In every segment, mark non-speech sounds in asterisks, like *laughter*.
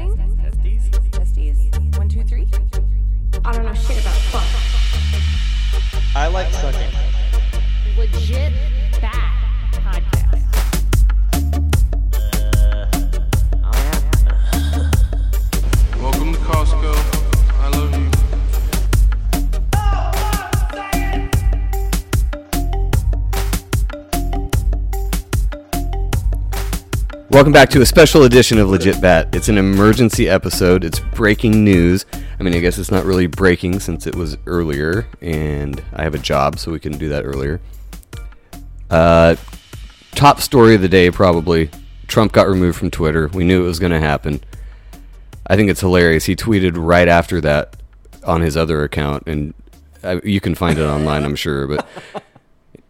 Testing. Testing? Testes? Testes? One, two, three? I don't know shit about fuck. I like sucking. Legit bad Welcome back to a special edition of Legit Bat. It's an emergency episode. It's breaking news. I mean, I guess it's not really breaking since it was earlier, and I have a job, so we couldn't do that earlier. Uh, top story of the day, probably. Trump got removed from Twitter. We knew it was going to happen. I think it's hilarious. He tweeted right after that on his other account, and uh, you can find it online, I'm sure. But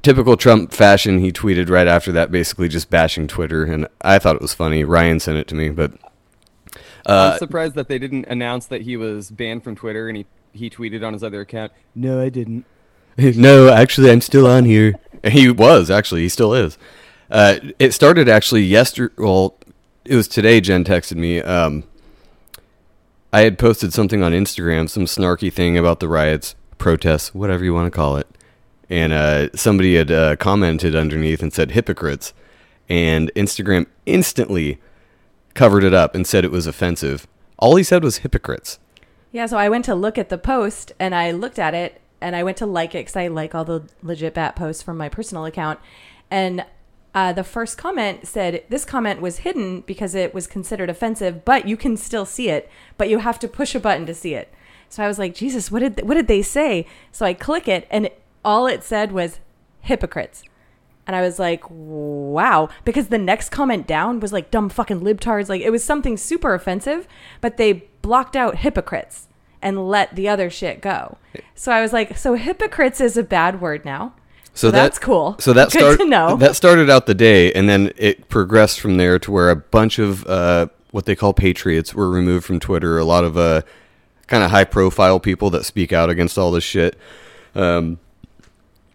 typical Trump fashion, he tweeted right after that, basically just bashing Twitter, and I thought it was funny. Ryan sent it to me, but I'm surprised that they didn't announce that he was banned from Twitter and he, he tweeted on his other account. No, I didn't. *laughs* no, actually, I'm still on here. He was actually, he still is. Uh, it started actually yesterday. Well, it was today. Jen texted me. Um, I had posted something on Instagram, some snarky thing about the riots, protests, whatever you want to call it, and uh, somebody had uh, commented underneath and said hypocrites, and Instagram instantly covered it up and said it was offensive. All he said was hypocrites. Yeah, so I went to look at the post and I looked at it and I went to like it because I like all the legit bat posts from my personal account. And uh, the first comment said this comment was hidden because it was considered offensive, but you can still see it, but you have to push a button to see it. So I was like, Jesus, what did what did they say? So I click it and all it said was hypocrites. And I was like, wow. Because the next comment down was like dumb fucking libtards. Like it was something super offensive, but they blocked out hypocrites and let the other shit go. So I was like, so hypocrites is a bad word now. So that's cool. So that *laughs* Good to know. that started out the day, and then it progressed from there to where a bunch of uh, what they call patriots were removed from Twitter. A lot of uh, kind of high profile people that speak out against all this shit. Um,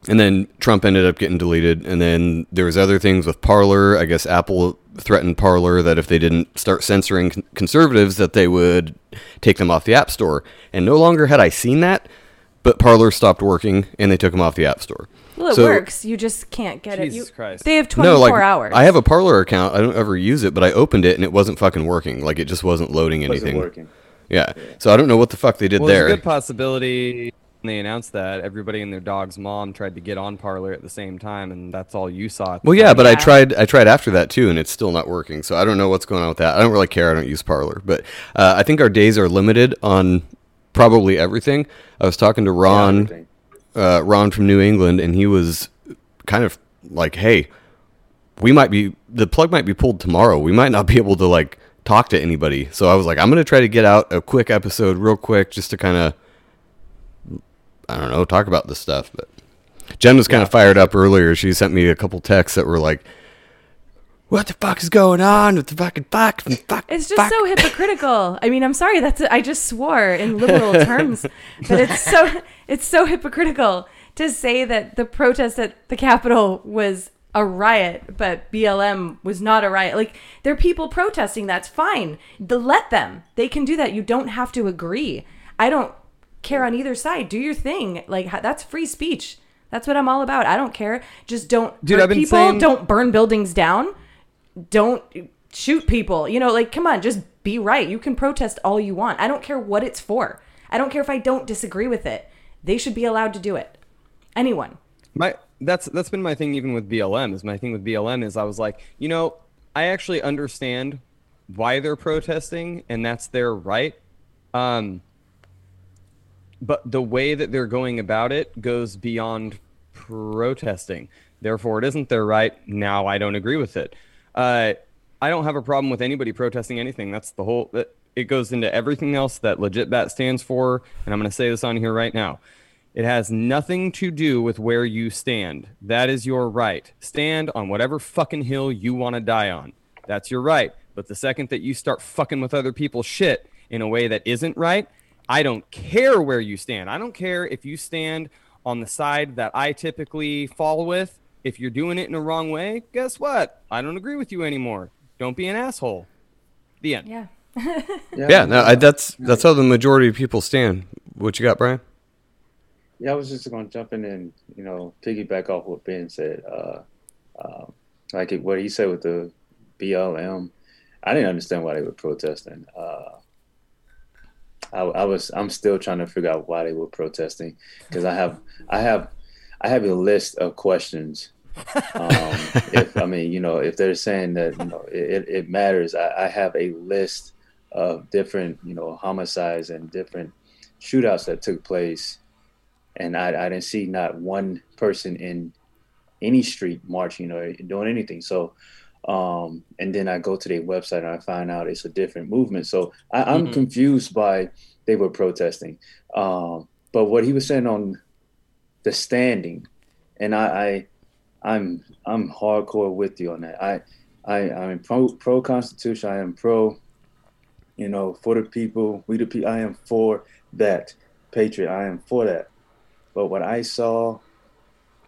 and then Trump ended up getting deleted. And then there was other things with Parler. I guess Apple threatened Parler that if they didn't start censoring conservatives, that they would take them off the App Store. And no longer had I seen that, but Parler stopped working and they took them off the App Store. well, it So- works. You just can't get it. Jesus You, Christ. They have 24 no, like hours. I have a Parler account. I don't ever use it, but I opened it and it wasn't fucking working. Like it just wasn't loading anything. working. Yeah. So I don't know what the fuck they did Well, there. a good possibility when they announced that everybody and their dog's mom tried to get on Parler at the same time, and that's all you saw. At the well, yeah, time. but I tried. I tried after that too, and it's still not working. So I don't know what's going on with that. I don't really care. I don't use Parler, but uh, I think our days are limited on probably everything. I was talking to Ron, everything. uh, Ron from New England, and he was kind of like, "Hey, we might be the plug might be pulled tomorrow. We might not be able to like talk to anybody." So I was like, "I'm gonna try to get out a quick episode, real quick, just to kind of." I don't know, talk about this stuff, but Jen was kind of fired up earlier. She sent me a couple texts that were like, "What the fuck is going on with the fucking fuck? fuck It's just fuck." so hypocritical. *laughs* I mean, I'm sorry. That's I just swore in liberal terms, but it's so *laughs* it's so hypocritical to say that the protest at the Capitol was a riot, but BLM was not a riot. Like there are people protesting. That's fine. The, let them. They can do that. You don't have to agree. I don't care on either side. Do your thing. Like that's free speech. That's what I'm all about. I don't care. Just don't Dude, hurt I've been people. saying- Don't burn buildings down don't shoot people. You know, like come on, just be right. You can protest all you want. I don't care what it's for. I don't care if I don't disagree with it. They should be allowed to do it. Anyone. my that's that's been my thing even with BLM. Is my thing with BLM is I was like, you know, I actually understand why they're protesting, and that's their right. Um, but the way that they're going about it goes beyond protesting. Therefore, it isn't their right. Now I don't agree with it. Uh, I don't have a problem with anybody protesting anything. That's the whole. It goes into everything else that legit bat stands for, and I'm going to say this on here right now. It has nothing to do with where you stand. That is your right. Stand on whatever fucking hill you want to die on. That's your right. But the second that you start fucking with other people's shit in a way that isn't right, I don't care where you stand. I don't care if you stand on the side that I typically fall with. If you're doing it in a wrong way, guess what? I don't agree with you anymore. Don't be an asshole. The end. Yeah. *laughs* Yeah, no, I, that's that's how the majority of people stand. What you got, Brian? Yeah, I was just going to jump in and you know piggyback off what Ben said. Uh, uh, like what he said with the BLM, I didn't understand why they were protesting. Uh, I, I was I'm still trying to figure out why they were protesting because I have I have I have a list of questions. um, *laughs* if I mean you know if they're saying that you know it, it matters, I, I have a list of different you know homicides and different shootouts that took place and I, I didn't see not one person in any street marching or doing anything. So, um, and then I go to their website and I find out it's a different movement. So I, I'm Mhm. confused by they were protesting. Um, but what he was saying on the standing, and I, I I'm I'm hardcore with you on that. I I I'm pro pro constitution. I am pro, you know, for the people. We the people. I am for that patriot. I am for that. But what I saw,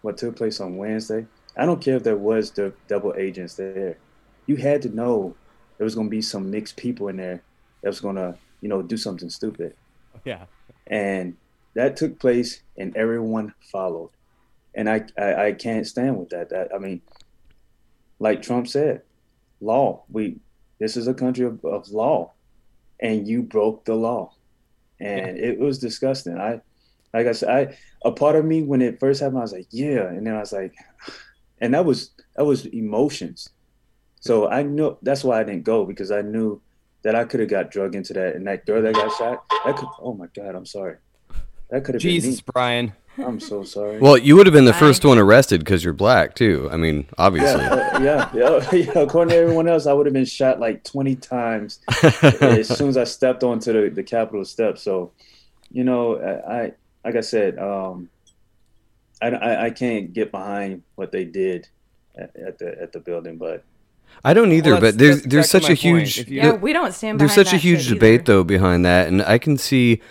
what took place on Wednesday, I don't care if there was the double agents there. You had to know there was going to be some mixed people in there that was going to, you know, do something stupid. Yeah. And that took place, and everyone followed. And I, I, I can't stand with that. That I mean, like Trump said, law. We this is a country of, of law, and you broke the law, and it was disgusting. I, like I said, I a part of me when it first happened, I was like, yeah, and then I was like, and that was that was emotions. So I knew that's why I didn't go because I knew that I could have got drug into that, and that girl that got shot, that could. Oh my God, I'm sorry. That could have been Jesus, me. Brian. I'm so sorry. Well, you would have been the first one arrested because you're black too. I mean, obviously. yeah, uh, yeah, yeah, *laughs* yeah. According to everyone else, I would have been shot like 20 times *laughs* as soon as I stepped onto the, the Capitol steps. So, you know, I, I like I said, um, I, I, I can't get behind what they did at, at the at the building, but I don't either, Well, but there's that's there's such a my point. huge you- Yeah, we don't stand there's behind such a huge debate either. though behind that, and I can see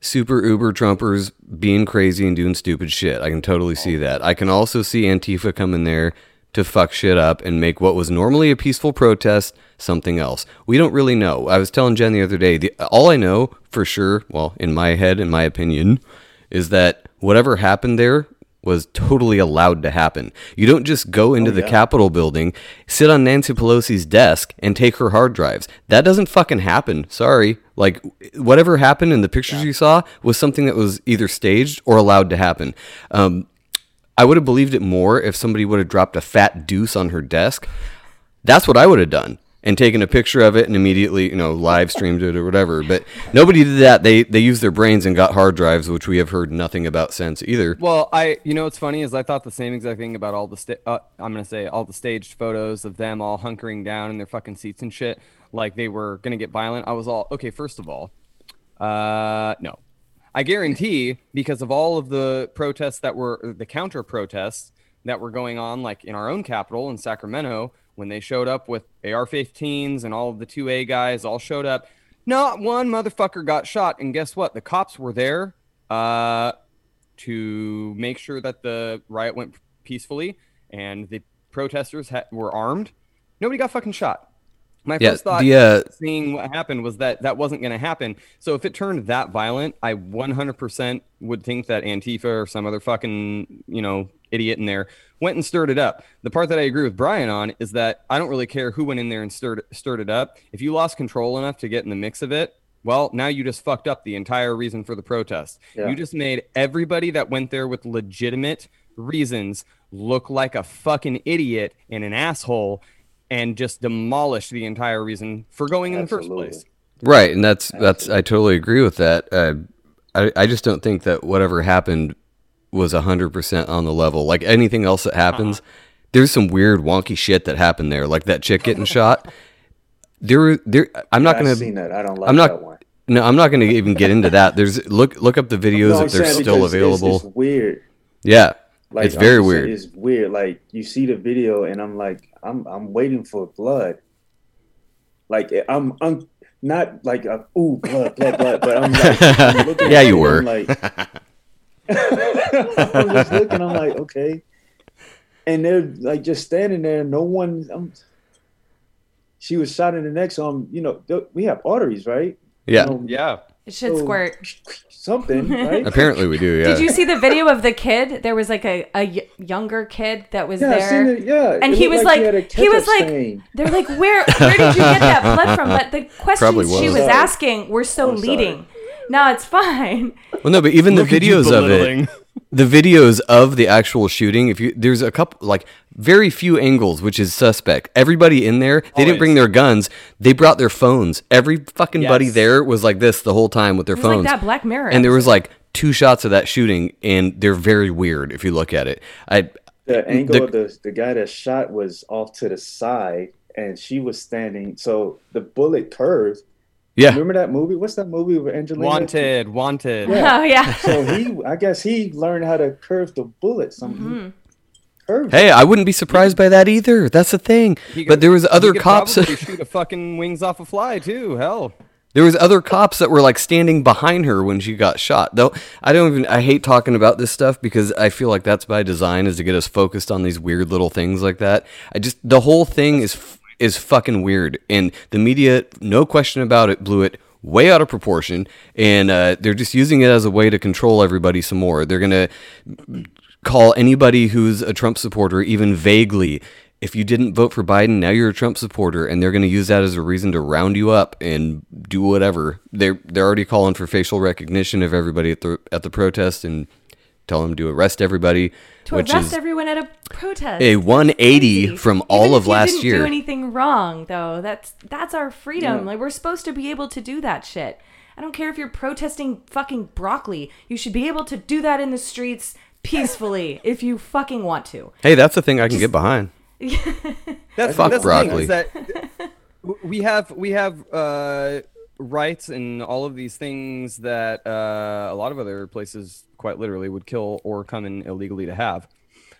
super uber Trumpers being crazy and doing stupid shit. I can totally see oh. that. I can also see Antifa coming there to fuck shit up and make what was normally a peaceful protest something else. We don't really know. I was telling Jen the other day, the, all I know for sure, well, in my head, in my opinion, is that whatever happened there was totally allowed to happen. You don't just go into the yeah. Capitol building, sit on Nancy Pelosi's desk, and take her hard drives. That doesn't fucking happen. Sorry. Like, whatever happened in the pictures you saw was something that was either staged or allowed to happen. Um, I would have believed it more if somebody would have dropped a fat deuce on her desk. That's what I would have done and taken a picture of it and immediately, you know, live streamed it or whatever. But nobody did that. They they used their brains and got hard drives, which we have heard nothing about since either. Well, I, you know, what's funny is I thought the same exact thing about all the, sta- uh, I'm gonna say all the staged photos of them all hunkering down in their fucking seats and shit, like they were gonna get violent. I was all, okay, first of all, uh, no, I guarantee because of all of the protests that were the counter protests that were going on, like in our own capital in Sacramento, when they showed up with AR-15s and all of the 2A guys all showed up. Not one motherfucker got shot, and guess what? The cops were there uh, to make sure that the riot went peacefully, and the protesters ha- were armed. Nobody got fucking shot. My Yeah, first thought the, uh, seeing what happened was that that wasn't going to happen. So if it turned that violent, I 100% would think that Antifa or some other fucking, you know, idiot in there went and stirred it up. The part that I agree with Brian on is that I don't really care who went in there and stirred stirred it up. If you lost control enough to get in the mix of it, well, now you just fucked up the entire reason for the protest. Yeah. You just made everybody that went there with legitimate reasons look like a fucking idiot and an asshole and just demolished the entire reason for going in the first place. Right, and that's that's I totally agree with that. Uh, I I just don't think that whatever happened was 100% on the level. Like anything else that happens, uh-huh. there's some weird wonky shit that happened there. Like that chick getting shot. There there I'm not I've going seen to that. I don't like I'm not that one. No, I'm not going to even get into that. There's look look up the videos No, if they're still because it's- available. It's, weird. yeah. Like, it's I'm very weird. It's weird. Like you see the video, and I'm like, I'm I'm waiting for blood. Like eh, I'm I'm not like a, ooh blood blood blood, but I'm like I'm *laughs* Yeah, you were. I'm like *laughs* I'm just looking. I'm like okay, and they're like just standing there. No one. I'm, she was shot in the neck, so I'm um, you know th- we have arteries, right? Yeah. You know, Yeah. It should so squirt. something, *laughs* right? Apparently we do, yeah. Did you see the video of the kid? There was like a, a y- younger kid that was Yeah, there. seen it. Yeah, and it he was like like, he he was ketchup like, stain. they're like, where, where did you get that blood *laughs* from? But the Probably questions she was. was Sorry. asking were so I'm leading. No, it's fine. Well, no, but even the Look at you videos of it, belittling. The videos of the actual shooting. If you there's a couple like very few angles, which is suspect. Everybody in there, they didn't bring their guns. They brought their phones. Every fucking buddy there was like this the whole time with their It was like phones. that Black Mirror. and there was like two shots of that shooting, and they're very weird if you look at it. I the angle the- of the the guy that shot was off to the side, and she was standing. So the bullet curved. Yeah, Remember that movie? What's that movie with Angelina? Wanted, wanted. Yeah. oh yeah. So he, I guess he learned how to curve the bullet. Something Mm-hmm. Hey, I wouldn't be surprised by that either. That's the thing. He But there was he other could cops. probably *laughs* shoot a fucking wings off a fly too. Hell. There was other cops that were like standing behind her when she got shot. Though I don't even I hate talking about this stuff because I feel like that's by design is to get us focused on these weird little things like that. I just the whole thing is f- is fucking weird and the media no question about it blew it way out of proportion and uh, they're just using it as a way to control everybody some more. They're going to call anybody who's a Trump supporter even vaguely if you didn't vote for Biden, now you're a Trump supporter, and they're going to use that as a reason to round you up and do whatever. They're they're already calling for facial recognition of everybody at the at the protest and tell them to arrest everybody, To which arrest is everyone at a protest. a 180 Crazy. from Even all if of you last didn't year. Do anything wrong though? That's that's our freedom. Yeah. Like we're supposed to be able to do that shit. I don't care if you're protesting fucking broccoli. You should be able to do that in the streets peacefully *laughs* if you fucking want to. hey, that's the thing I can get behind. *laughs* That's, Fuck that's the thing, broccoli. is that we have we have uh, rights and all of these things that uh, a lot of other places quite literally would kill or come in illegally to have.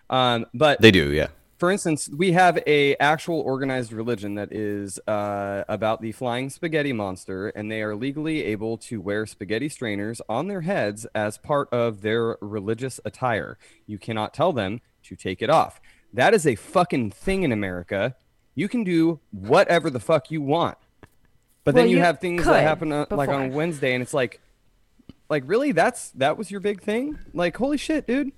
Um, but They do, yeah. for instance, we have a actual organized religion that is uh, about the flying spaghetti monster, and they are legally able to wear spaghetti strainers on their heads as part of their religious attire. You cannot tell them to take it off. That is a fucking thing in America. You can do whatever the fuck you want, but then Well, you, you have things that happen uh, like on. Wednesday, and it's like, like really, that's that was your big thing? Like, holy shit, dude!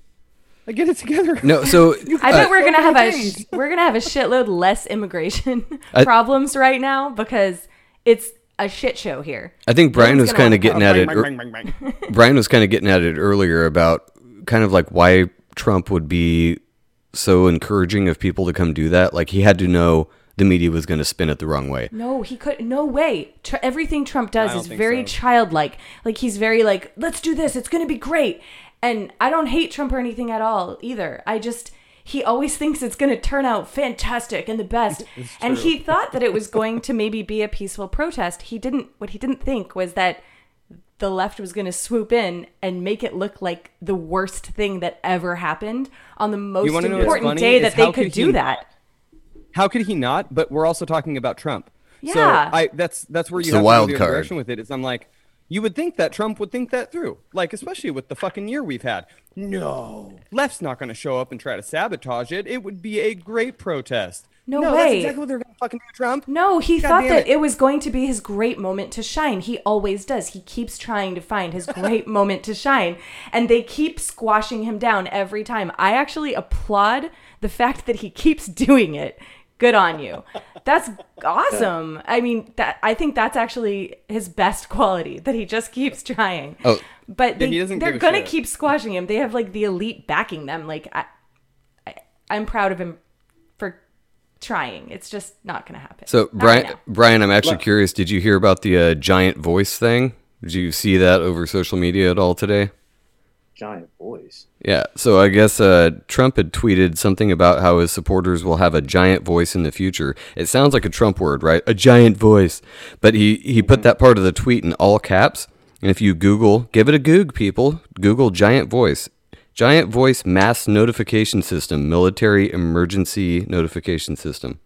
Like, get it together. No, *laughs* so I uh, bet we're gonna have a sh- we're gonna have a shitload less immigration *laughs* I- *laughs* problems right now because it's a shit show here. I think Brian one's was kind of wanna getting come. at it. ear- Brian was kind of getting at it earlier about kind of like why Trump would be so encouraging of people to come do that. Like he had to know the media was going to spin it the wrong way. No, he could. No way. Tr- everything Trump does is very so. childlike. Like he's very like, let's do this. It's gonna be great. And I don't hate Trump or anything at all either. I just he always thinks it's gonna turn out fantastic and the best. *laughs* and he thought that it was *laughs* going to maybe be a peaceful protest. He didn't. What he didn't think was that the left was going to swoop in and make it look like the worst thing that ever happened on the most wanna know what's important day that they could could he do not? that. How could he not? But we're also talking about Trump. So Yeah. I that's that's where you It's a have wild to go the other card. direction with it. Is I'm like, you would think that Trump would think that through, like especially with the fucking year we've had. No, left's not going to show up and try to sabotage it. It would be a great protest. No That's way. exactly what they're going to fucking do, Trump. No, he God thought that it. it. was going to be his great moment to shine. He always does. He keeps trying to find his great *laughs* moment to shine, and they keep squashing him down every time. I actually applaud the fact that he keeps doing it. Good on you. *laughs* That's awesome. I mean, that I think that's actually his best quality that he just keeps trying. Oh. but they, he they're gonna keep squashing him. They have like the elite backing them. Like I, I I'm proud of him for trying. It's just not gonna happen. So Not Brian, right. Brian, I'm actually curious. Did you hear about the uh, giant voice thing? Did you see that over social media at all today? Giant voice. Yeah, so I guess uh, Trump had tweeted something about how his supporters will have a giant voice in the future. It sounds like a Trump word, right? A giant voice. But he, he put that part of the tweet in all caps. And if you Google, give it a Goog, people. Google giant voice. Giant voice mass notification system, military emergency notification system.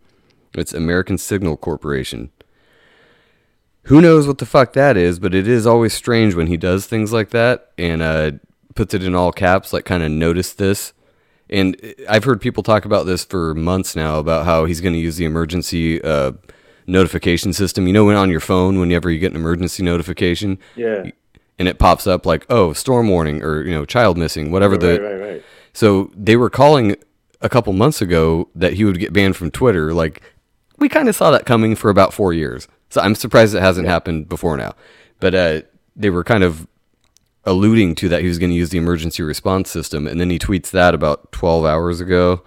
It's American Signal Corporation. Who knows what the fuck that is, but it is always strange when he does things like that and uh, puts it in all caps, like kind of notice this. And I've heard people talk about this for months now about how he's going to use the emergency uh, notification system. You know, when on your phone, whenever you get an emergency notification, Yeah. and it pops up like, oh, storm warning or, you know, child missing, whatever Right, the. right, right, right. So they were calling a couple months ago that he would get banned from Twitter. Like, we kind of saw that coming for about four years. So I'm surprised it hasn't happened before now. But uh, they were kind of alluding to that he was going to use the emergency response system. And then he tweets that about 12 hours ago.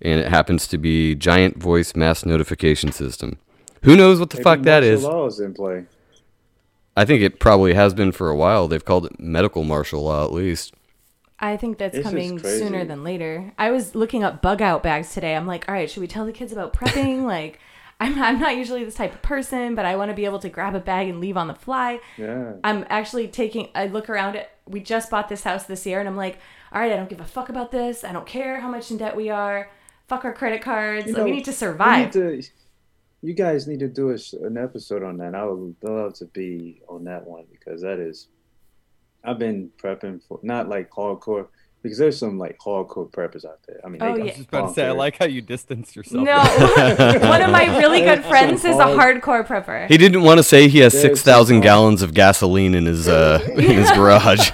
And it happens to be Giant Voice Mass Notification System. Who knows what the Maybe fuck that is? martial? Law is in play. I think it probably has been for a while. They've called it medical martial law at least. I think that's It's just coming sooner than later. I was looking up bug out bags today. I'm like, all right, should we tell the kids about prepping? *laughs* like, I'm, I'm not usually this type of person, but I want to be able to grab a bag and leave on the fly. Yeah. I'm actually taking, I look around it. We just bought this house this year, and I'm like, all right, I don't give a fuck about this. I don't care how much in debt we are. Fuck our credit cards. You like, we need to survive. need to- you guys need to do a an episode on that. I would love to be on that one because that is. I've been prepping for not like hardcore because there's some like hardcore preppers out there. I mean, Oh, they yeah. got Just about to say, I like how you distance yourself. No, *laughs* *laughs* one of my really good friends is a hardcore prepper. He didn't want to say he has six thousand gallons of gasoline in his uh, *laughs* in his garage.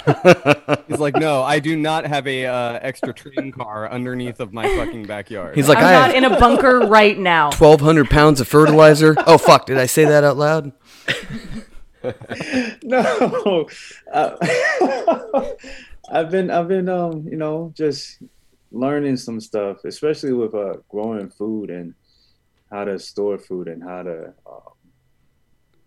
He's like, no, I do not have a uh, extra train car underneath of my fucking backyard. He's like, I'm I not have in a bunker right now. twelve hundred pounds of fertilizer. Oh fuck! Did I say that out loud? no. Uh, I've been I've been um you know just learning some stuff, especially with uh growing food and how to store food and how to um,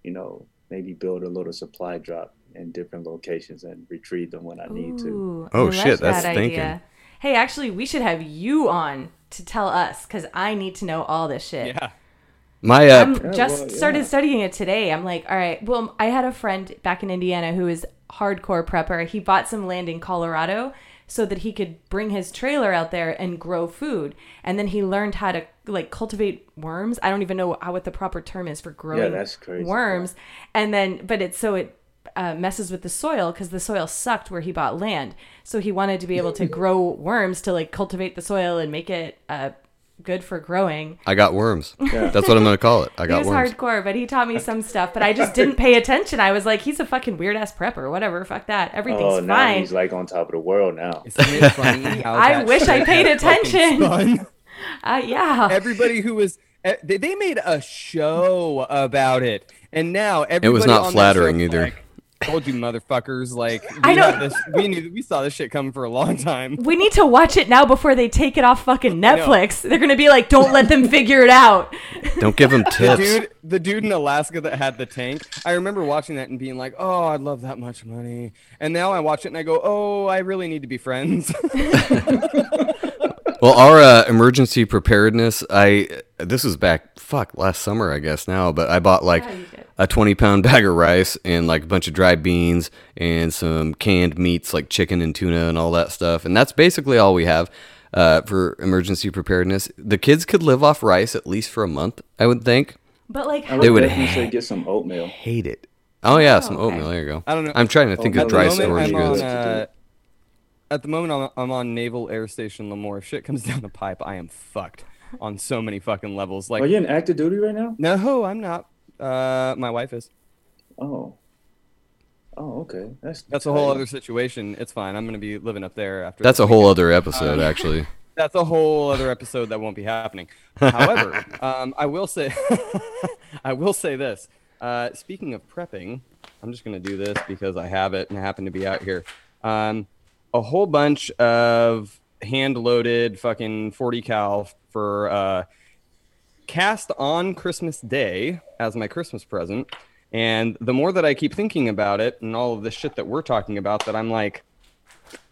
you know maybe build a little supply drop in different locations and retrieve them when I need to. Oh, I shit, that's that thinking. idea. Hey, actually, we should have you on to tell us because I need to know all this shit. yeah. My uh, I'm Yeah, just well, started studying it today. I'm like, all right. Well, I had a friend back in Indiana who is hardcore prepper. He bought some land in Colorado so that he could bring his trailer out there and grow food. And then he learned how to like cultivate worms. I don't even know how what the proper term is for growing that's crazy. worms. And then, but it's so it uh, messes with the soil because the soil sucked where he bought land. So he wanted to be able to *laughs* grow worms to like cultivate the soil and make it uh, good for growing. I got worms. *laughs* Yeah. That's what I'm gonna call it. I He got was worms. hardcore, but he taught me some stuff. But I just didn't pay attention. I was like, he's a fucking weird ass prepper. Whatever, fuck that. Everything's Oh, now fine. he's like on top of the world now. Isn't it *laughs* funny I wish I paid attention. *laughs* Uh, yeah. Everybody who was eh, they, they made a show about it, and now everybody not on that flattering show's either. like, Told you, motherfuckers! Like *laughs* we I know- had This, we knew we saw this shit coming for a long time. we need to watch it now before they take it off fucking. *laughs* Netflix. They're gonna be like, don't let them *laughs* figure it out. Don't give him The tips. dude, the dude in Alaska that had the tank. I remember watching that and being like, "Oh, I'd love that much money." And now I watch it and I go, "Oh, I really need to be friends." Well, our uh, emergency preparedness, I this was back fuck last summer, I guess now, but I bought like Yeah, a 20 pound *laughs* bag of rice and like a bunch of dried beans and some canned meats like chicken and tuna and all that stuff, and that's basically all we have uh, for emergency preparedness. The kids could live off rice at least for a month, I would think. But like, how They would definitely ha- say get some oatmeal. Hate it. Oh yeah, some okay. oatmeal. There you go. I don't know. I'm trying to think Oh, of dry storage I'm I'm goods. on, uh, at the moment, I'm, I'm on Naval Air Station Lemoore. If shit comes *laughs* down the pipe, I am fucked on so many fucking levels. Like, Are you in active duty right now? no, I'm not. Uh, my wife is. Oh. Oh, okay. That's That's a whole other situation. It's fine. I'm gonna be living up there after. That's a whole other episode, actually. *laughs* That's a whole other episode that won't be happening. However, *laughs* um, I will say, I will say this. Uh, speaking of prepping, I'm just gonna do this because I have it and I happen to be out here. Um, a whole bunch of hand-loaded fucking 40 cal for uh, cast on Christmas Day as my Christmas present. And the more that I keep thinking about it and all of this shit that we're talking about, that I'm like,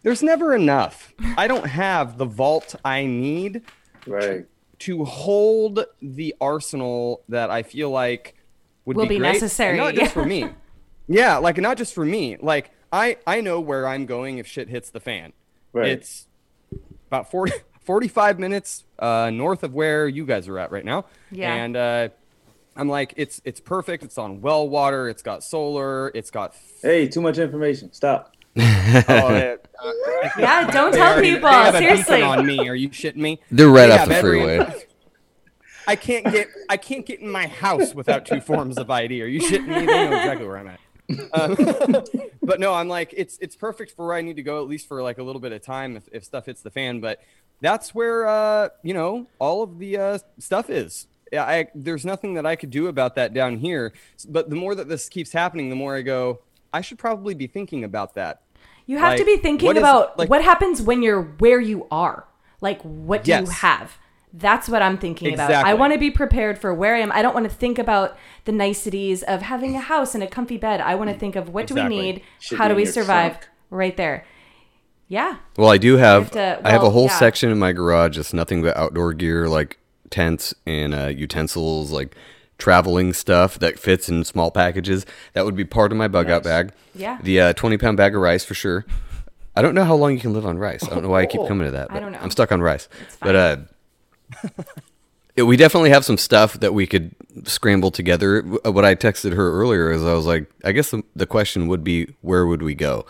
there's never enough. I don't have the vault I need Right. to hold the arsenal that I feel like would Will be, be great, and necessary, not just for me. *laughs* Yeah, like not just for me. Like I I know where I'm going if shit hits the fan. Right. It's about 40, *laughs* 45 minutes uh, north of where you guys are at right now. Yeah. And uh, I'm like, it's it's perfect. It's on well water. It's got solar. It's got. Hey, too much information. Stop. *laughs* Oh, it- uh, *laughs* Yeah, don't they tell already- people. They have a beacon Seriously. on me. Are you shitting me? They're right They off have the every- freeway. I can't get I can't get in my house without two forms of ID. Are you shitting me? They know exactly where I'm at. Um, *laughs* *laughs* but no, I'm like it's it's perfect for where I need to go at least for like a little bit of time if, if stuff hits the fan. But that's where uh you know all of the uh, stuff is. Yeah, I there's nothing that I could do about that down here. But the more that this keeps happening, the more I go. I should probably be thinking about that. You have to be thinking what is- about like- what happens when you're where you are. Like, what do you have? That's what I'm thinking about. I want to be prepared for where I am. I don't want to think about the niceties of having a house and a comfy bed. I want to think of what do we need? Should How do we survive? trunk. Right there. Yeah. Well, I do have. to- I have a whole yeah. section in my garage that's nothing but outdoor gear, like tents and uh, utensils, like traveling stuff that fits in small packages. That would be part of my bug out bag. Yeah. The uh, twenty pound bag of rice for sure. I don't know how long you can live on rice. I don't know why I keep coming to that. I But don't know. I'm stuck on rice. It's But uh, yeah, we definitely have some stuff that we could scramble together. What I texted her earlier is I was like, I guess the, the question would be, where would we go?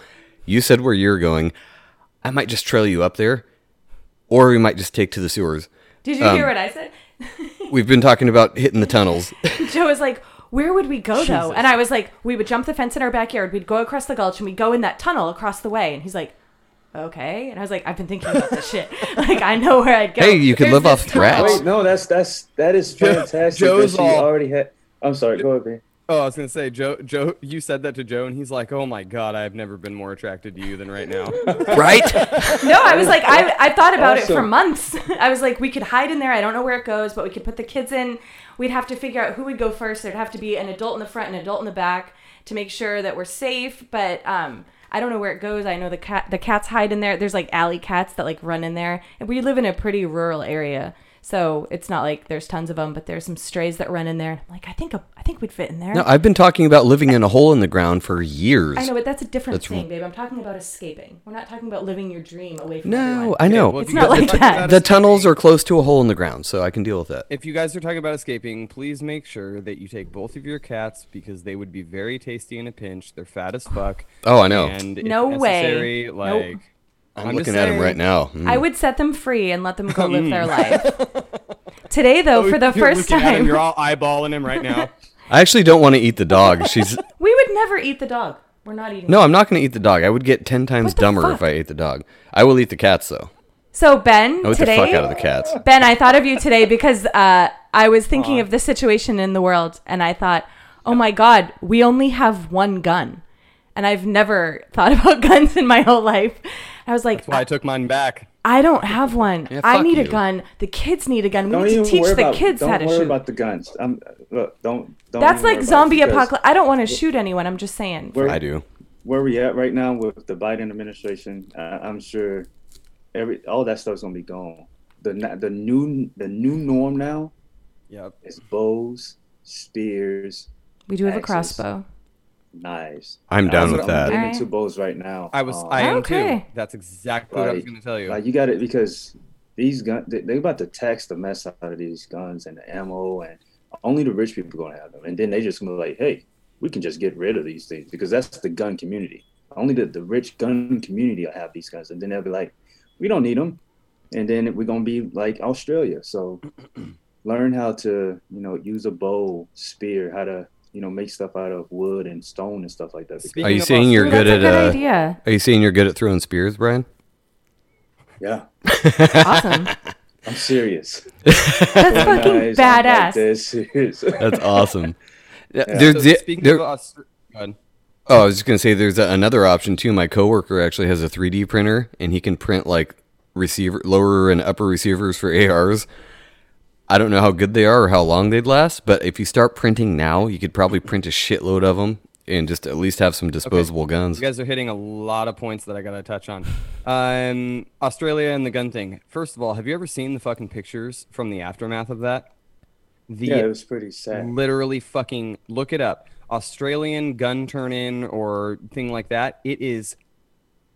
You said where you're going. I might just trail you up there, or we might just take to the sewers. Did you Um, hear what I said? *laughs* We've been talking about hitting the tunnels. *laughs* Joe was like, "Where would we go though?" And I was like, "We would jump the fence in our backyard. We'd go across the gulch and we'd go in that tunnel across the way." And he's like, "Okay." And I was like, "I've been thinking about this shit. *laughs* Like, I know where I'd go." Hey, you could live off tunnel." rats. Wait, no, that's that's that is fantastic. Joe's that she all- already had. I'm sorry. Go ahead, man. Oh, I was gonna say, Joe. Joe, you said that to Joe, and he's like, "Oh my god, I've never been more attracted to you than right now." *laughs* right? *laughs* No, I was like, I, I thought about it for months. I was like, we could hide in there. I don't know where it goes, but we could put the kids in. We'd have to figure out who would go first. There'd have to be an adult in the front and an adult in the back to make sure that we're safe. But um, I don't know where it goes. I know the cat, the cats hide in there. There's like alley cats that like run in there. And we live in a pretty rural area, so it's not like there's tons of them, but there's some strays that run in there. I'm like, I think I think we'd fit in there. No, I've been talking about living in a hole in the ground for years. I know, but that's a different That's thing, babe. I'm talking about escaping. We're not talking about living your dream away from No, everyone. I know. well, It's not like that. the tunnels are close to a hole in the ground, so I can deal with that. If you guys are talking about escaping, please make sure that you take both of your cats because they would be very tasty in a pinch. They're fat as fuck. Oh, I know. And if No way. necessary, Nope. Like, I'm, I'm just looking at him right now. Mm. I would set them free and let them go live their life. *laughs* Today, though, for the You're first looking at him, time, you're all eyeballing him right now. *laughs* I actually don't want to eat the dog. She's *laughs* we would never eat the dog. We're not eating. no, I'm not going to eat the dog. I would get ten times dumber fuck? if I ate the dog. I will eat the cats though. So Ben, I would today, the fuck out of the cats. Ben, I thought of you today because uh, I was thinking of the situation in the world, and I thought, oh my god, we only have one gun, and I've never thought *laughs* about guns in my whole life. I was like, That's why I took mine back. I don't have one. Yeah, I fuck need a gun. The kids need a gun. We Don't need to even teach worry the about. kids don't how to worry shoot. about the guns. I'm look. Don't. don't That's like zombie apocalypse. I don't want to shoot anyone. I'm just saying. Where, I do. where we at right now with the Biden administration, uh, I'm sure every all that stuff's gonna be gone. The the new the new norm now Yep. is bows, spears, We do have a crossbow. Knives. I'm down with what I'm that. getting Alright. into bows right now. I was. Um, I am Okay. too. That's exactly what I was going to tell you. Like you got it because these guns they, they about to tax the mess out of these guns and the ammo and only the rich people gonna have them and then they just gonna be like hey we can just get rid of these things because that's the gun community only the, the rich gun community will have these guns and then they'll be like we don't need them and then we're gonna be like Australia so *clears throat* learn how to you know use a bow spear how to you know make stuff out of wood and stone and stuff like that Speaking Are you of saying you're good that's a at? good uh, idea. Are you saying you're good at throwing spears, Brian? yeah Awesome. *laughs* I'm serious That's fucking Guys, I'm like badass. this. *laughs* That's awesome. Yeah, So There's the- speaking there- of us. Oh, I was just gonna say there's a, another option too. My coworker actually has a 3D printer, and he can print like receiver, lower and upper receivers for ARs. I don't know how good they are or how long they'd last, but if you start printing now, you could probably print a shitload of them and just at least have some disposable guns. You guys are hitting a lot of points that I gotta touch on. Um, Australia and the gun thing. First of all, have you ever seen the fucking pictures from the aftermath of that? The Yeah, it was pretty sad. literally fucking look it up. Australian gun turn in or thing like that. It is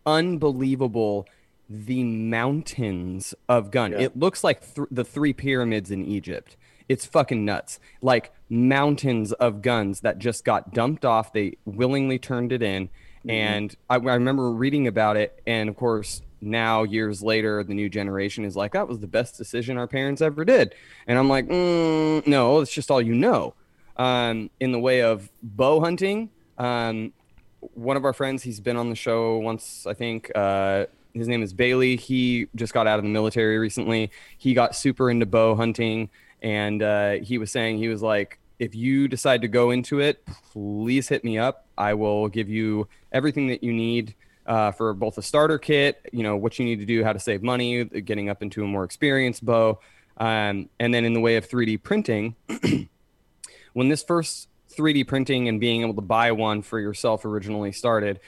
unbelievable. The mountains of gun. Yeah. It looks like th- the three pyramids in Egypt. It's fucking nuts. Like mountains of guns that just got dumped off. They willingly turned it in. And I, I remember reading about it. And of course, now years later, the new generation is like, that was the best decision our parents ever did. And I'm like, mm, no, it's just all you know. Um, in the way of bow hunting, um, one of our friends, he's been on the show once, I think. Uh, his name is Bailey. He just got out of the military recently. He got super into bow hunting, and uh, he was saying he was like, if you decide to go into it, please hit me up. I will give you everything that you need uh, for both a starter kit, you know, what you need to do, how to save money, getting up into a more experienced bow, um, and then in the way of 3D printing *clears throat* when this first 3D printing and being able to buy one for yourself originally started,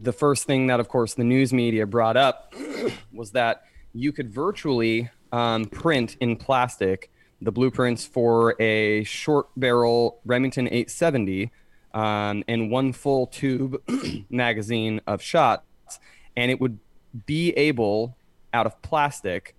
the first thing that, of course, the news media brought up *clears throat* was that you could virtually um, print in plastic the blueprints for a short barrel Remington 870 um, and one full tube *clears throat* magazine of shots, and it would be able, out of plastic,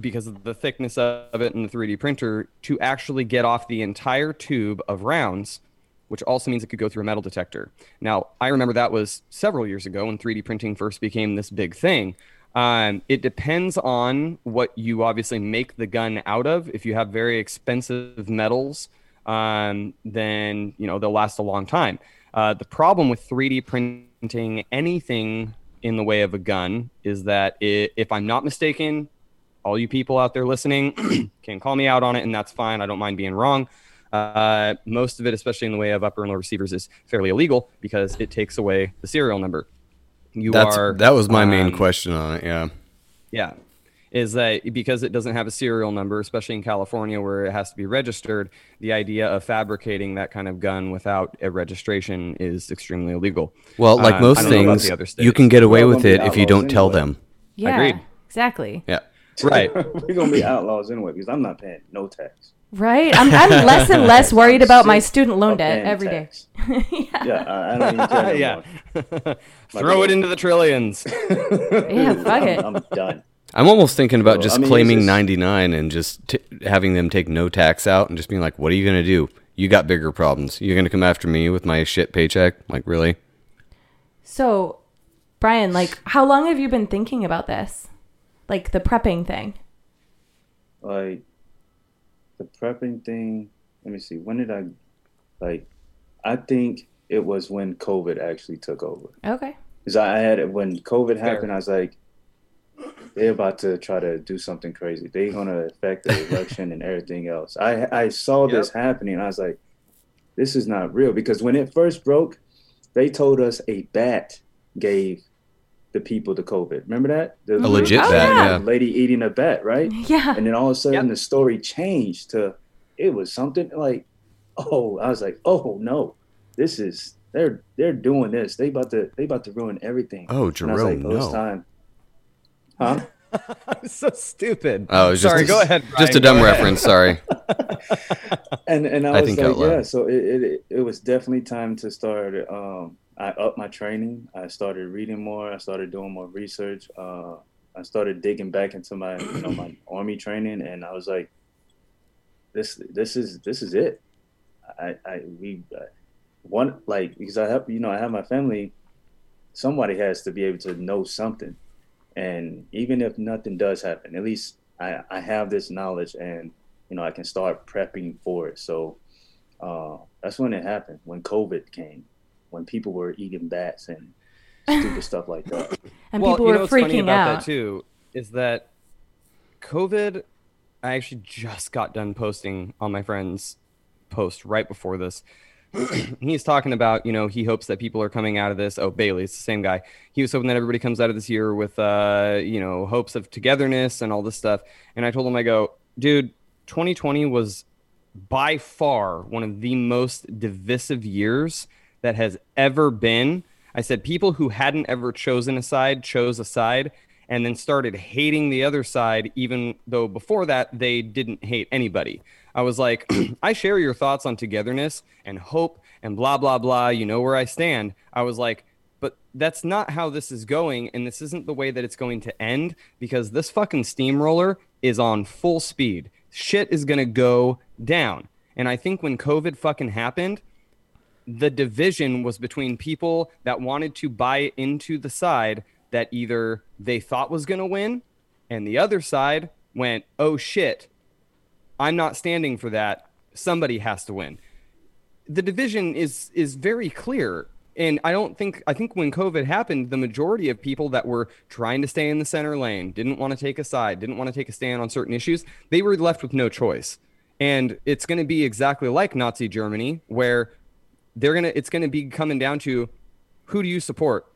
because of the thickness of it in the 3D printer to actually get off the entire tube of rounds, which also means it could go through a metal detector. Now, I remember that was several years ago when 3D printing first became this big thing. Um, it depends on what you obviously make the gun out of. If you have very expensive metals, um, then you know they'll last a long time. Uh, the problem with 3D printing anything in the way of a gun is that it, if I'm not mistaken, all you people out there listening *clears throat* can call me out on it, and that's fine. I don't mind being wrong. Uh, most of it, especially in the way of upper and lower receivers, is fairly illegal because it takes away the serial number. You That's are that was my main um, question on it. Yeah. yeah. Is that because it doesn't have a serial number, especially in California where it has to be registered, the idea of fabricating that kind of gun without a registration is extremely illegal. Well, like Um, most I don't know about things, you can get away with it if you don't outlaws tell anyway. them. Yeah, Agreed. exactly. Yeah. Right. *laughs* We're gonna be outlaws anyway because I'm not paying no tax. Right? I'm, I'm less and less *laughs* worried about my student loan debt paying every day. tax. *laughs* Yeah, I, I don't even care yeah. *laughs* Throw it into the trillions. Yeah, fuck it. I'm, I'm done. I'm almost thinking about So, just I mean, claiming just- 99 and just t- having them take no tax out and just being like, "What are you gonna do? You got bigger problems. You're gonna come after me with my shit paycheck? Like, really?" So, Brian, like, how long have you been thinking about this? Like the prepping thing? Like the prepping thing. Let me see. When did I like? I think it was when COVID actually took over. Okay. Because I had it when COVID happened, I was like, they're about to try to do something crazy. They're gonna affect the *laughs* election and everything else. I I saw this happening. I was like, this is not real. Because when it first broke, they told us a bat gave the people the COVID. Remember that? The, A legit Oh, bat, yeah. yeah. lady eating a bat, right? *laughs* Yeah. And then all of a sudden Yep. the story changed to it was something like, oh, I was like, oh no, this is they're they're doing this. They about to they about to ruin everything. Oh, And I like, Jerome, oh, no. time. Huh? *laughs* so stupid. Oh, it was Sorry, just go ahead. Just a dumb reference. Sorry. *laughs* and and I I was think like, yeah. So it, it it was definitely time to start. Um, I upped my training. I started reading more. I started doing more research. Uh, I started digging back into my you know my *clears throat* army training, and I was like, this this is this is it. I I we uh, one like because I have you know I have my family. Somebody has to be able to know something, and even if nothing does happen, at least I I have this knowledge and you know, I can start prepping for it. So uh, that's when it happened, when COVID came, when people were eating bats and stupid *laughs* stuff like that. And well, people you were know what's funny freaking about out. that too is that COVID. I actually just got done posting on my friend's post right before this. *clears throat* He's talking about, you know, he hopes that people are coming out of this. Oh, Bailey, it's the same guy. He was hoping that everybody comes out of this year with, uh, you know, hopes of togetherness and all this stuff. And I told him, I go, dude, 2020 was by far one of the most divisive years that has ever been. I said people who hadn't ever chosen a side chose a side and then started hating the other side, even though before that they didn't hate anybody. I was like, *clears throat* I share your thoughts on togetherness and hope and blah, blah, blah. You know where I stand. I was like, but that's not how this is going. And this isn't the way that it's going to end because this fucking steamroller is on full speed. Shit is going to go down. And I think when COVID fucking happened, the division was between people that wanted to buy into the side that either they thought was going to win and the other side went, oh shit, I'm not standing for that. Somebody has to win. The division is is very clear. And I don't think I think when COVID happened, the majority of people that were trying to stay in the center lane, didn't want to take a side, didn't want to take a stand on certain issues, they were left with no choice. And it's going to be exactly like Nazi Germany, where they're gonna it's to be coming down to who do you support?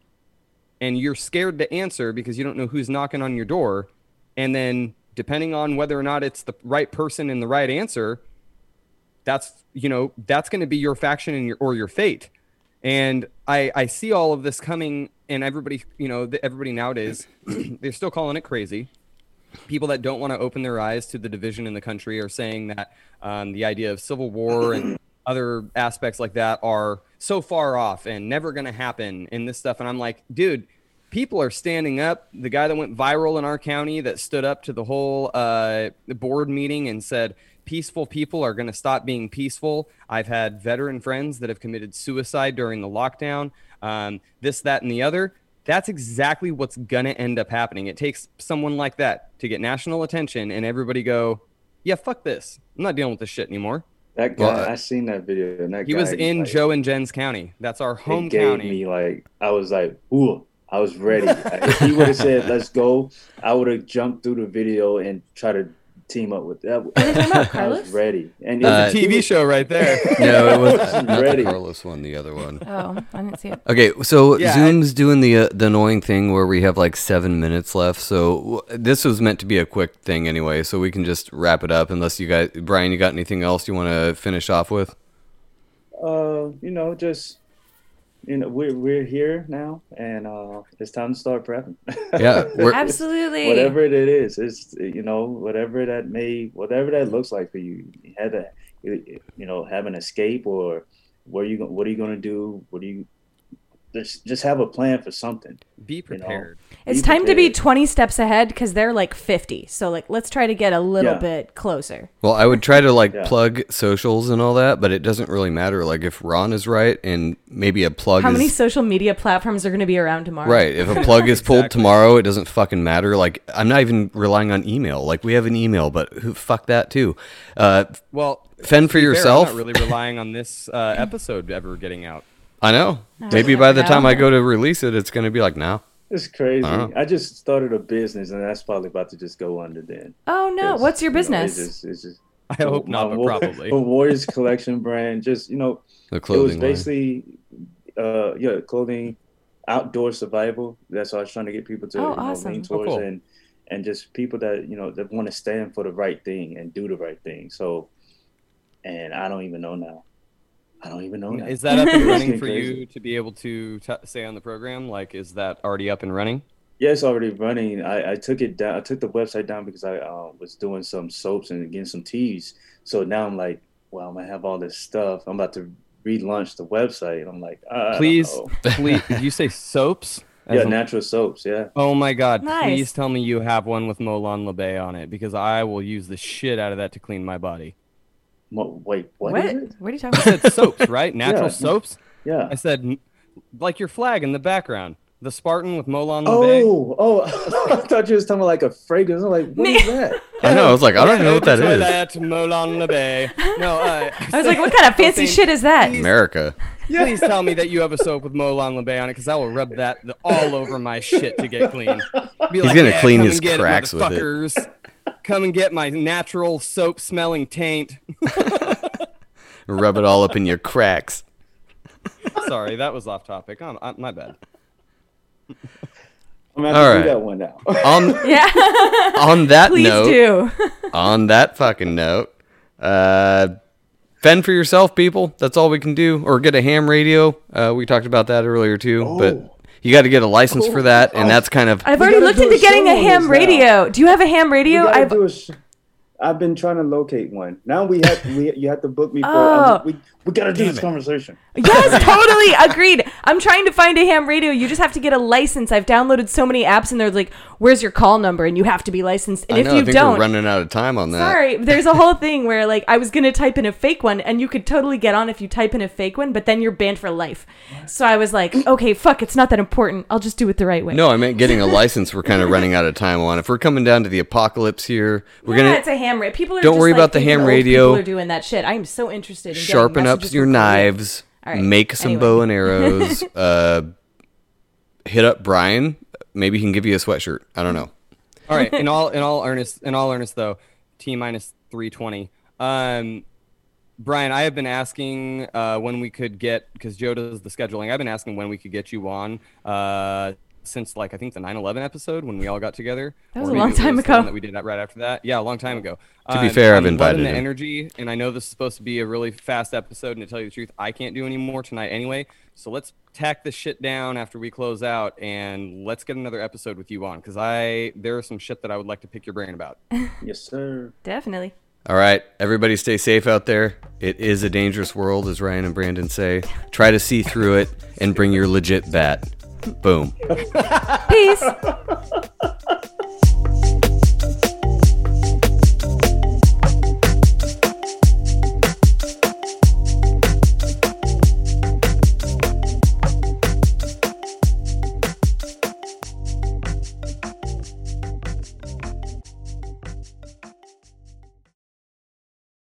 And you're scared to answer because you don't know who's knocking on your door. And then depending on whether or not it's the right person and the right answer that's you know that's going to be your faction and your or your fate. And i i see all of this coming and everybody you know the, everybody nowadays *clears throat* they're still calling it crazy. People that don't want to open their eyes to the division in the country are saying that um, the idea of civil war and other aspects like that are so far off and never going to happen in this stuff. And I'm like, dude, people are standing up. The guy that went viral in our county that stood up to the whole uh, board meeting and said, peaceful people are going to stop being peaceful. I've had veteran friends that have committed suicide during the lockdown, um, this, that, and the other. That's exactly what's going to end up happening. It takes someone like that to get national attention and everybody go, yeah, fuck this. I'm not dealing with this shit anymore. That guy, Well, I seen that video, and that He guy, was in like, Joe and Jen's county. That's our home it gave county. me like I was like, ooh, I was *laughs* ready. if he would have said, "Let's go," I would have jumped through the video and try to team up with that. Are they talking about *laughs* I was ready, and it Uh, was, he TV was- show right there. *laughs* No, it was I'm *laughs* not ready. the Carlos one, the other one. Oh, I didn't see it. Okay, so Yeah, Zoom's doing the uh, the annoying thing where we have like seven minutes left. So w- this was meant to be a quick thing anyway, so we can just wrap it up. Unless you guys, Brian, you got anything else you want to finish off with? uh, you know, just you know, we're we're here now, and uh, it's time to start prepping. Yeah, *laughs* we're- Absolutely. whatever it is, it's you know, whatever that may, whatever that looks like for you. You had to, you you know, have an escape or where you what are you going to do? What do you just just have a plan for something. Be know. prepared. It's Be time to be 20 steps ahead because they're like 50. So, like, let's try to get a little Yeah. bit closer. Well, I would try to like Yeah. plug socials and all that, but it doesn't really matter. Like if Ron is right and maybe a plug How is many social media platforms are going to be around tomorrow? right. If a plug is pulled Exactly. tomorrow, it doesn't fucking matter. Like I'm not even relying on email. Like we have an email, but who fuck that too. Uh, Well, fend for to be fair, yourself. I'm not really relying on this uh, episode ever getting out. I know. Maybe by the time. I go to release it, it's gonna be like now. It's crazy. Uh-huh. I just started a business, and that's probably about to just go under then. Oh, no! What's your you know, business? it's just, it's just I hope not, but probably. *laughs* a Warriors collection brand. Just you know, The it was clothing line. basically, uh, yeah, clothing, outdoor survival. That's what I was trying to get people to Oh, you know, awesome. lean Oh, cool. and and just people that you know that want to stand for the right thing and do the right thing. So, and I don't even know now. I don't even know now. Is that up and *laughs* running for crazy. you to be able to t- say on the program? Like, is that already up and running? Yeah, it's already running. I, I took it down. I took the website down because I uh, was doing some soaps and getting some teas. So now I'm like, well, I'm gonna have all this stuff. I'm about to relaunch the website. I'm like, I don't Please, know. *laughs* please. Did you say *laughs* soaps? As yeah, in- natural soaps. Yeah, Oh my God! Nice. Please tell me you have one with Molon Labe on it because I will use the shit out of that to clean my body. Mo- wait, What? what is it? What are you *laughs* talking about? I about? said soaps, right? Natural Yeah. soaps. Yeah. I said, like your flag in the background, the Spartan with Molon Labe. Oh, oh! *laughs* I thought you was talking about like a fragrance. I'm like, what is *laughs* that? I know. I was like, I don't know what that is. That Molon Labe. No, uh, I was like, what kind of fancy shit is that? America. Please tell me that you have a soap with Molon Labe on it, because I will rub that all over my shit to get clean. Be He's gonna clean his cracks it, with it." Motherfuckers. Come and get my natural soap-smelling taint. *laughs* Rub it all up in your cracks. Sorry, that was off topic. I'm, i my bad. I'm gonna have right. do that one now. On Yeah, *laughs* *laughs* on that please note, do. on that fucking note, uh, fend for yourself, people. That's all we can do. Or get a ham radio. Uh, we talked about that earlier too. But Oh. You got to get a license for that, and that's kind of. I've already looked into getting a ham this now. radio. Do you have a ham radio? I've do a sh- I've been trying to locate one. Now we have we you have to book me for. Oh. um, we we gotta do this conversation. Yes, *laughs* totally agreed. I'm trying to find a ham radio. You just have to get a license. I've downloaded so many apps, and they're like, "Where's your call number?" And you have to be licensed. And I if know. you I think don't, we're running out of time on that. sorry, there's a *laughs* whole thing where like I was gonna type in a fake one, and you could totally get on if you type in a fake one, but then you're banned for life. So I was like, okay, fuck, it's not that important. I'll just do it the right way. No, I meant getting a license. We're kind of running out of time on. If we're coming down to the apocalypse here, we're yeah, gonna it's a ham radio. People are Don't just, worry like, about the ham radio. People are doing that shit. I am so interested in getting sharpen up your from knives, All right, make some anyway. bow and *laughs* arrows, uh, hit up Brian. Maybe he can give you a sweatshirt. I don't know. All right. In all in all earnest in all earnest though, T minus three twenty. Um, Brian, I have been asking uh, when we could get because Joe does the scheduling. I've been asking when we could get you on uh, since like I think the 9/11 episode when we all got together. That was a long time ago. That we did that right after that. Yeah, a long time ago. To be uh, fair, I've I'm loving invited the him. energy, and I know this is supposed to be a really fast episode. And to tell you the truth, I can't do any more tonight anyway. So let's tack this shit down after we close out, and let's get another episode with you on because I there is some shit that I would like to pick your brain about. *laughs* Yes, sir. Definitely. All right, everybody, stay safe out there. It is a dangerous world, as Ryan and Brandon say. Try to see through it and bring your legit bat. Boom. Peace. *laughs*